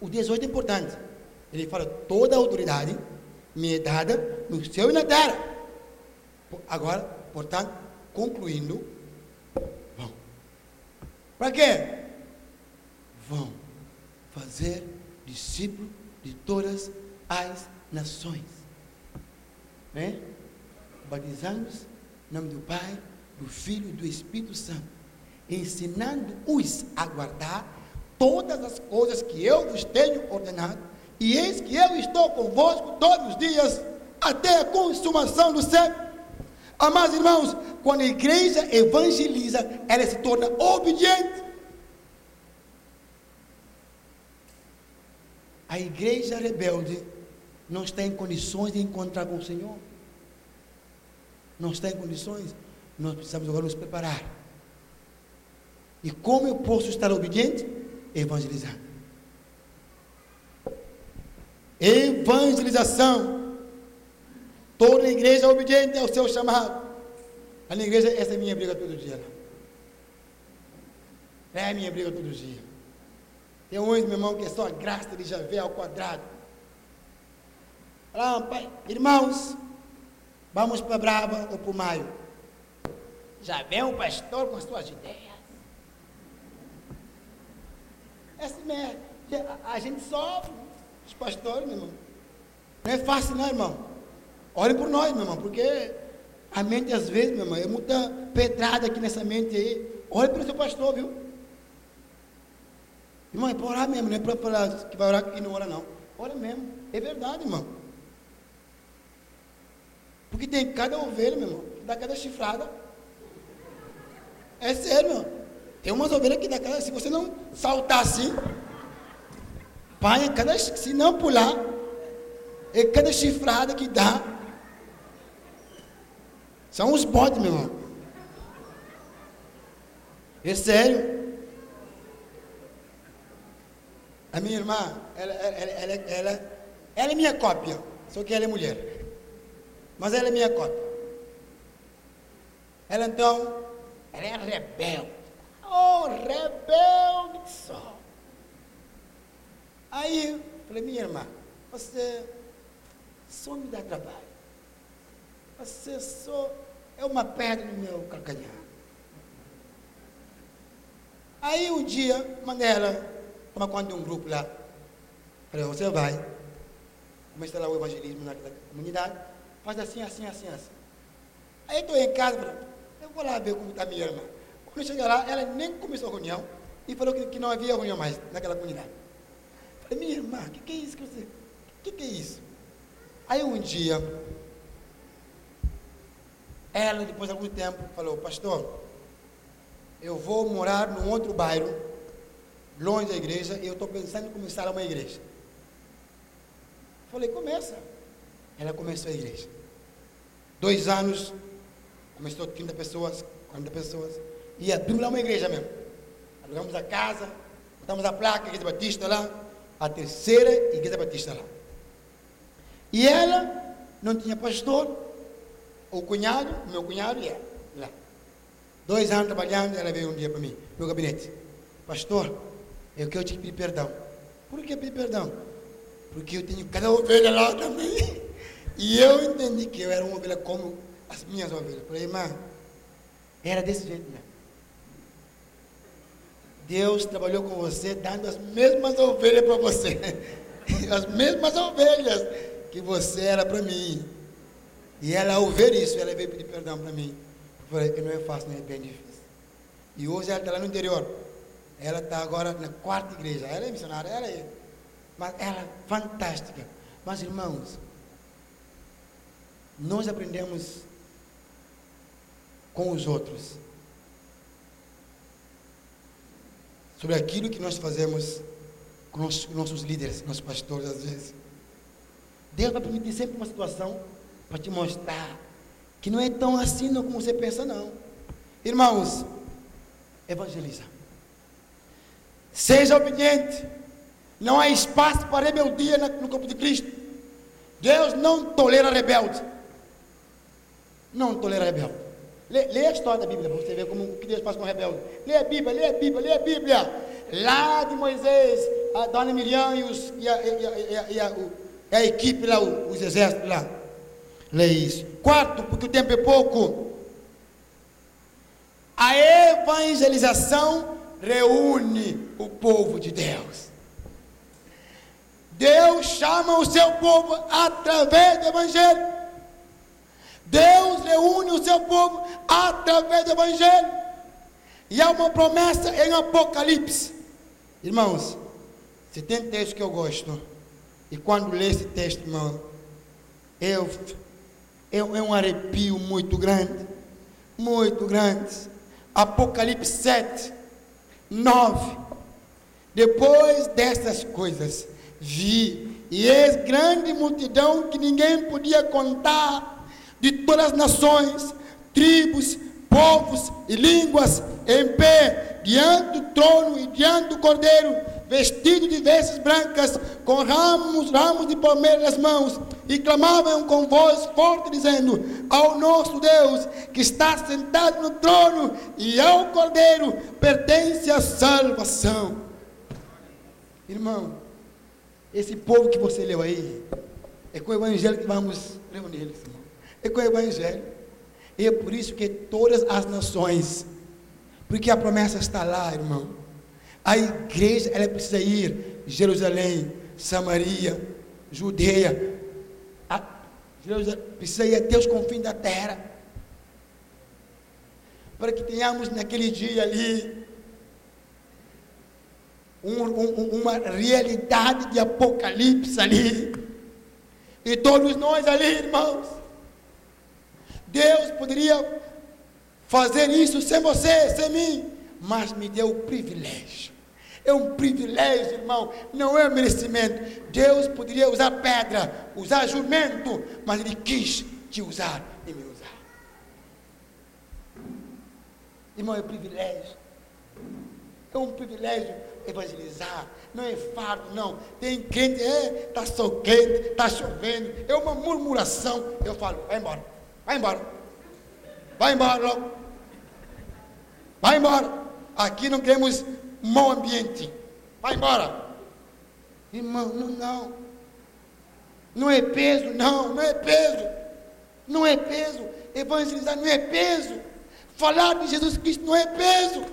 o 18 é importante. Ele fala: toda a autoridade me é dada no céu e na terra. Agora, portanto, concluindo. Para quê? Vão fazer discípulo de todas as nações. Né? Batizando-os em nome do Pai, do Filho e do Espírito Santo, ensinando-os a guardar todas as coisas que eu vos tenho ordenado, e eis que eu estou convosco todos os dias, até a consumação do século. Amados irmãos, quando a igreja evangeliza, ela se torna obediente. A igreja rebelde não está em condições de encontrar com o Senhor. Não está em condições. Nós precisamos agora nos preparar. E como eu posso estar obediente? Evangelizando. Evangelização Torna a igreja obediente ao seu chamado. A igreja, essa é minha briga todo dia. É a minha briga todo dia. Tem uns, meu irmão, que é só a graça de ver ao quadrado. Fala, pai, irmãos, vamos para Brava ou para o Maio. Já vem o pastor com as suas ideias. É assim mesmo. A, a gente sofre, os pastores, meu irmão. Não é fácil, não, irmão. Olhem por nós, meu irmão, porque a mente, às vezes, meu irmão, é muita pedrada aqui nessa mente aí. Olhe pelo seu pastor, viu? Irmão, é para orar mesmo, não é para que vai orar e não ora, não. Ora mesmo. É verdade, irmão. Porque tem cada ovelha, meu irmão, que dá cada chifrada. É sério, meu. Tem umas ovelhas que dá cada. Se você não saltar assim, pai, cada, se não pular, é cada chifrada que dá. São os bodes, meu irmão. É sério. A minha irmã, ela, ela, ela, ela, é minha cópia, só que ela é mulher. Mas ela é minha cópia. Ela então, ela é rebelde. Oh, rebelde só. Aí, falei, minha irmã, você só me dá trabalho. Você só é uma pedra no meu calcanhar. Aí um dia, mandei ela Toma conta de um grupo lá. Falei, você vai. Começa lá o evangelismo na comunidade. Faz assim, assim, assim, assim. Aí estou em casa, eu vou lá ver como está minha irmã. Quando chegar lá, ela nem começou a reunião e falou que, que não havia reunião mais naquela comunidade. Falei, minha irmã, o que, que é isso que você. O que, que é isso? Aí um dia, ela, depois de algum tempo, falou, pastor, eu vou morar num outro bairro longe da igreja, e eu estou pensando em começar uma igreja. Falei, começa. Ela começou a igreja. Dois anos, começou 30 pessoas, 40 pessoas. E lá uma igreja mesmo. Alugamos a casa, botamos a placa, Igreja Batista lá, a terceira Igreja Batista lá. E ela não tinha pastor, o cunhado, meu cunhado e ela. Lá. Dois anos trabalhando, ela veio um dia para mim, no gabinete. Pastor, eu quero te pedir perdão. Por que pedir perdão? Porque eu tenho cada ovelha lá também. E eu entendi que eu era uma ovelha como as minhas ovelhas. Falei, irmã, era desse jeito mesmo. Deus trabalhou com você dando as mesmas ovelhas para você. As mesmas ovelhas que você era para mim. E ela, ao ver isso, ela veio pedir perdão para mim. Eu falei, não é fácil, não é bem difícil. E hoje ela está lá no interior. Ela está agora na quarta igreja. Ela é missionária, ela é. Mas ela é fantástica. Mas irmãos, nós aprendemos com os outros sobre aquilo que nós fazemos com nossos, nossos líderes, nossos pastores, às vezes. Deus vai permitir sempre uma situação para te mostrar que não é tão assim como você pensa, não. Irmãos, evangeliza. Seja obediente. Não há espaço para rebeldia no corpo de Cristo. Deus não tolera rebelde. Não tolera rebelde. Lê, lê a história da Bíblia para você ver como que Deus faz com o rebelde. Lê a Bíblia, lê a Bíblia, lê a Bíblia. Lá de Moisés, a dona Miriam e, os, e, a, e, a, e, a, e a, equipe lá, os exércitos lá. Lê isso. Quarto, porque o tempo é pouco. A evangelização reúne o povo de Deus. Deus chama o seu povo através do Evangelho. Deus reúne o seu povo através do Evangelho. E há uma promessa em Apocalipse. Irmãos, se tem texto que eu gosto, e quando leio esse texto, irmão, eu, eu, é um arrepio muito grande. Muito grande. Apocalipse 7, 9. Depois dessas coisas, vi, e eis grande multidão que ninguém podia contar, de todas as nações, tribos, povos e línguas, em pé, diante do trono e diante do cordeiro, vestido de vestes brancas, com ramos, ramos de palmeira nas mãos, e clamavam com voz forte, dizendo: Ao nosso Deus, que está sentado no trono, e ao Cordeiro pertence a salvação. Irmão, esse povo que você leu aí, é com o Evangelho que vamos reunir eles, irmão. É com o Evangelho. E é por isso que todas as nações, porque a promessa está lá, irmão. A igreja, ela precisa ir Jerusalém, Samaria, Judeia, Jerusalém, precisa ir até os confins da terra, para que tenhamos naquele dia ali um, um, uma realidade de apocalipse ali, e todos nós ali, irmãos, Deus poderia fazer isso sem você, sem mim, mas me deu o privilégio. É um privilégio, irmão, não é merecimento. Deus poderia usar pedra, usar jumento, mas Ele quis te usar e me usar. Irmão, é um privilégio. É um privilégio evangelizar. Não é fardo, não. Tem crente, é, está só quente, está chovendo. É uma murmuração. Eu falo, vai embora, vai embora. Vai embora logo. Vai embora. Aqui não queremos mau ambiente. Vai embora. Irmão, não, não. Não é peso, não, não é peso. Não é peso. Evangelizar não é peso. Falar de Jesus Cristo não é peso.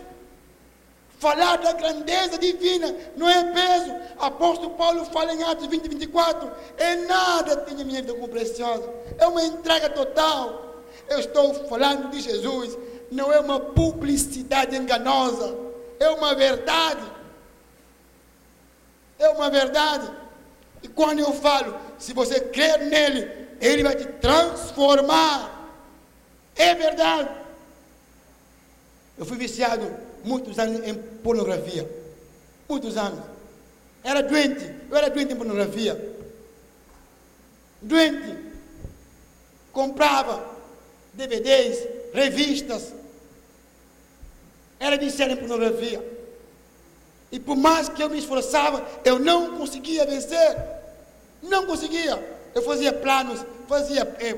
Falar da grandeza divina não é peso. Apóstolo Paulo fala em Atos 20, 24. É nada a minha vida como preciosa. É uma entrega total. Eu estou falando de Jesus. Não é uma publicidade enganosa. É uma verdade. É uma verdade. E quando eu falo, se você crer nele, ele vai te transformar. É verdade. Eu fui viciado muitos anos em pornografia. Muitos anos. Era doente. Eu era doente em pornografia. Doente. Comprava DVDs, revistas. Era viciado em pornografia. E por mais que eu me esforçava, eu não conseguia vencer. Não conseguia. Eu fazia planos, fazia é,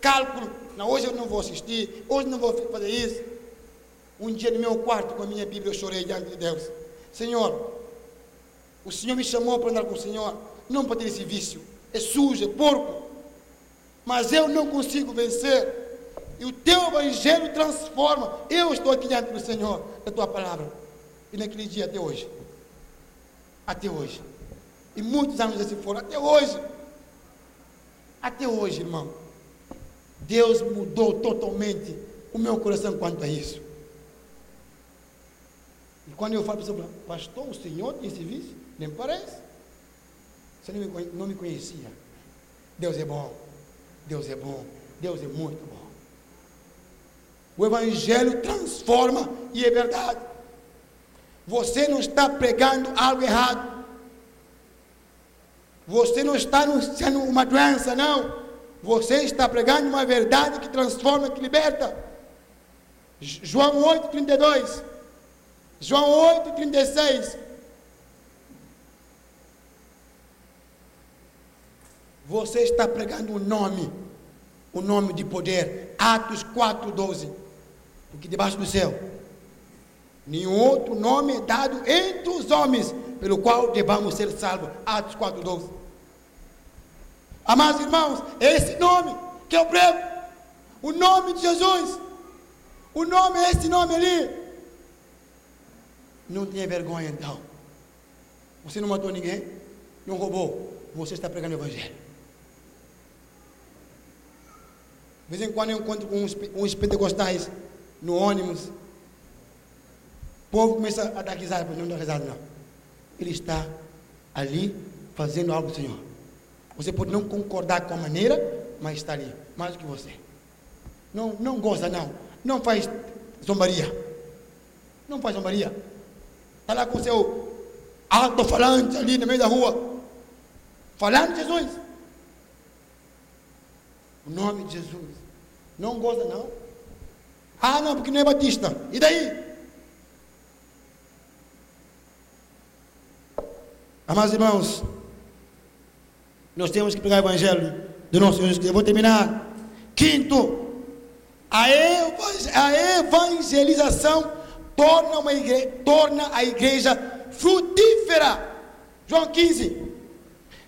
cálculo. Não, hoje eu não vou assistir, hoje não vou fazer isso. Um dia no meu quarto com a minha Bíblia eu chorei diante de Deus. Senhor, o Senhor me chamou para andar com o Senhor, não para ter esse vício. É sujo, é porco. Mas eu não consigo vencer. E o teu evangelho transforma. Eu estou aqui diante do Senhor, da tua palavra. E naquele dia até hoje. Até hoje. E muitos anos assim foram, até hoje. Até hoje, irmão. Deus mudou totalmente o meu coração quanto a isso. E quando eu falo para você, pastor, o senhor tem serviço? Nem parece. Você não me conhecia. Deus é bom. Deus é bom. Deus é muito bom. O Evangelho transforma e é verdade. Você não está pregando algo errado. Você não está sendo uma doença, não. Você está pregando uma verdade que transforma, que liberta. João 8, 32. João 8, 36. Você está pregando um nome, o um nome de poder. Atos 4, 12. Porque debaixo do céu, nenhum outro nome é dado entre os homens, pelo qual devamos ser salvos. Atos 4, 12. Amados irmãos, é esse nome que eu prego. O nome de Jesus. O nome é esse nome ali. Não tenha vergonha então. Você não matou ninguém, não roubou. Você está pregando o Evangelho. De vez em quando eu encontro com uns, uns pentecostais no ônibus. O povo começa a dar risada, mas não dá risada não. Ele está ali fazendo algo do Senhor. Você pode não concordar com a maneira, mas está ali, mais do que você. Não, não goza não. Não faz zombaria. Não faz zombaria. Está lá com seu alto-falante ali no meio da rua, falando de Jesus. O nome de Jesus. Não gosta, não. Ah, não, porque não é batista. E daí? Amados irmãos, nós temos que pegar o Evangelho do nosso Senhor Jesus. Eu vou terminar. Quinto, a, evangelização torna, uma igreja, torna a igreja frutífera. João 15.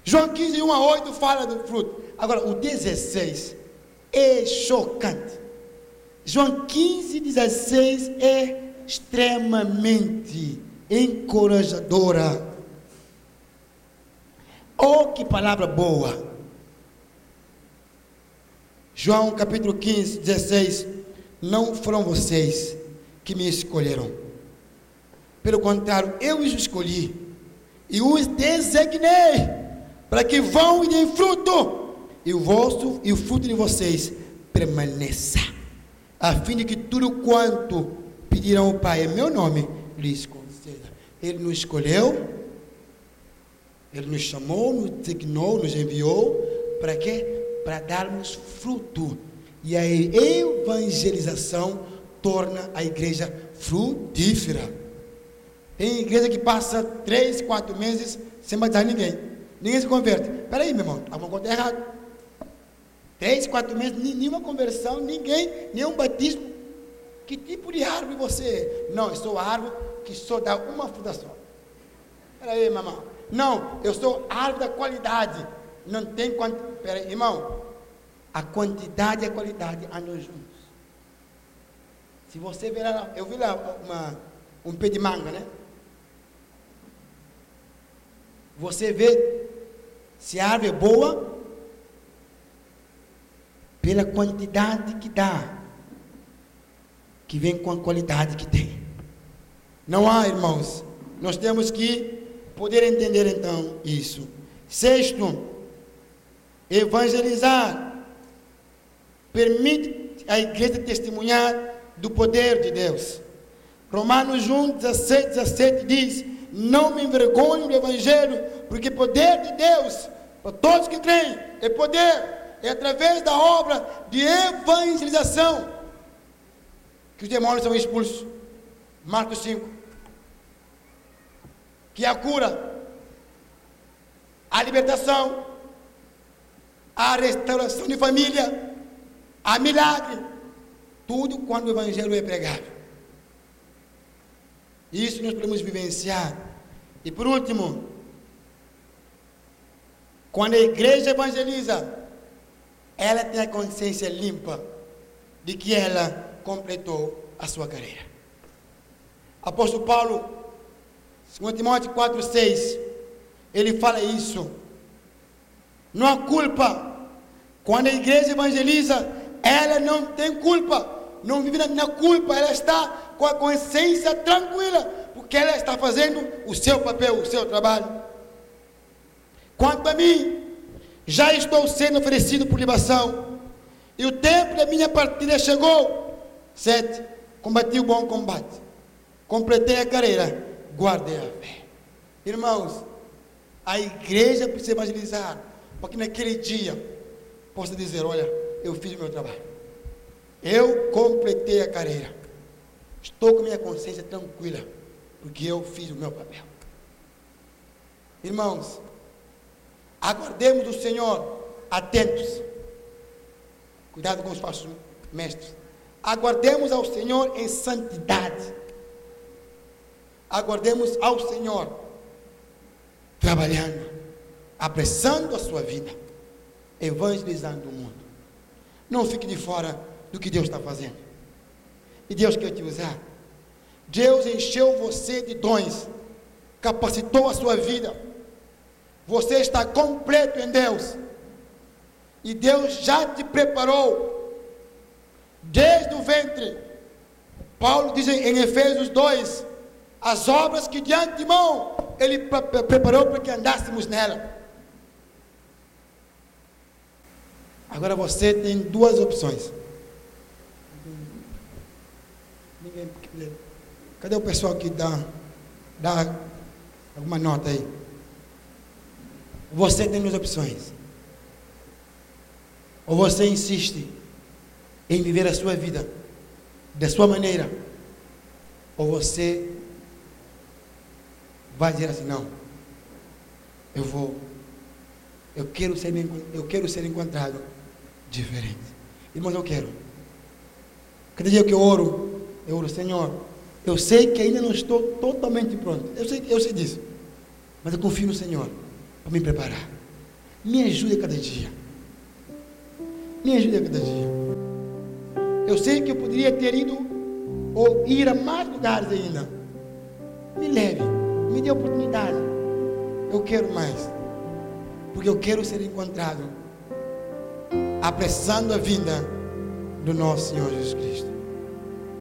João 15, 1 a 8 fala do fruto. Agora, o 16 é chocante. João 15, 16 é extremamente encorajadora. Oh, que palavra boa! João capítulo 15, 16. Não foram vocês que me escolheram. Pelo contrário, eu os escolhi e os designei para que vão e deem fruto, e o vosso e o fruto de vocês permaneça, a fim de que tudo quanto pedirão ao Pai em meu nome lhes conceda. Ele nos escolheu, ele nos chamou, nos designou, nos enviou para quê? Para darmos fruto. E a evangelização torna a igreja frutífera. Tem igreja que passa três, quatro meses sem batizar ninguém. Ninguém se converte. Peraí, meu irmão, alguma coisa errada. Três, quatro meses, nenhuma conversão, ninguém, nenhum batismo. Que tipo de árvore você é? Não, eu sou árvore que só dá uma fruta só. Peraí, mamãe. Não, eu sou árvore da qualidade. Não tem quanto. Peraí, irmão. A quantidade e a qualidade andam juntos. Se você ver lá, eu vi lá uma, um pé de manga, né? Você vê se a árvore é boa pela quantidade que dá, que vem com a qualidade que tem. Não há, irmãos. Nós temos que poder entender então isso. Sexto, evangelizar permite a igreja testemunhar do poder de Deus. Romanos 1, 16, 17 diz: Não me envergonho do Evangelho, porque poder de Deus, para todos que creem, é poder, é através da obra de evangelização que os demônios são expulsos. Marcos 5. Que a cura, a libertação, a restauração de família, a milagre tudo quando o Evangelho é pregado. Isso nós podemos vivenciar. E por último, quando a igreja evangeliza, ela tem a consciência limpa de que ela completou a sua carreira. Apóstolo Paulo, 2 Timóteo 4, 6, ele fala isso. Não há culpa. Quando a igreja evangeliza, ela não tem culpa não vive na culpa, ela está com a consciência tranquila, porque ela está fazendo o seu papel, o seu trabalho. Quanto a mim, já estou sendo oferecido por libação, e o tempo da minha partida chegou. Sete, combati o bom combate, completei a carreira, guardei a fé. Irmãos, a igreja precisa evangelizar, para que naquele dia possa dizer: Olha, eu fiz o meu trabalho. Eu completei a carreira. Estou com minha consciência tranquila, porque eu fiz o meu papel. Irmãos, aguardemos do Senhor atentos. Cuidado com os falsos mestres. Aguardemos ao Senhor em santidade. Aguardemos ao Senhor trabalhando, apressando a sua vida, evangelizando o mundo. Não fique de fora do que Deus está fazendo. E Deus quer te usar. Deus encheu você de dons, capacitou a sua vida. Você está completo em Deus. E Deus já te preparou desde o ventre. Paulo diz em Efésios 2: as obras que de antemão Ele preparou para que andássemos nela. Agora você tem duas opções. Cadê o pessoal que dá, dá alguma nota aí? Você tem duas opções. Ou você insiste em viver a sua vida da sua maneira, ou você vai dizer assim: não, eu vou Eu quero ser, eu quero ser encontrado diferente. Irmãos, eu quero. Cada dia que eu oro, eu oro, Senhor, eu sei que ainda não estou totalmente pronto. Eu sei, eu sei disso. Mas eu confio no Senhor para me preparar. Me ajude a cada dia. Me ajude a cada dia. Eu sei que eu poderia ter ido ou ir a mais lugares ainda. Me leve, me dê oportunidade. Eu quero mais. Porque eu quero ser encontrado apressando a vinda do nosso Senhor Jesus Cristo.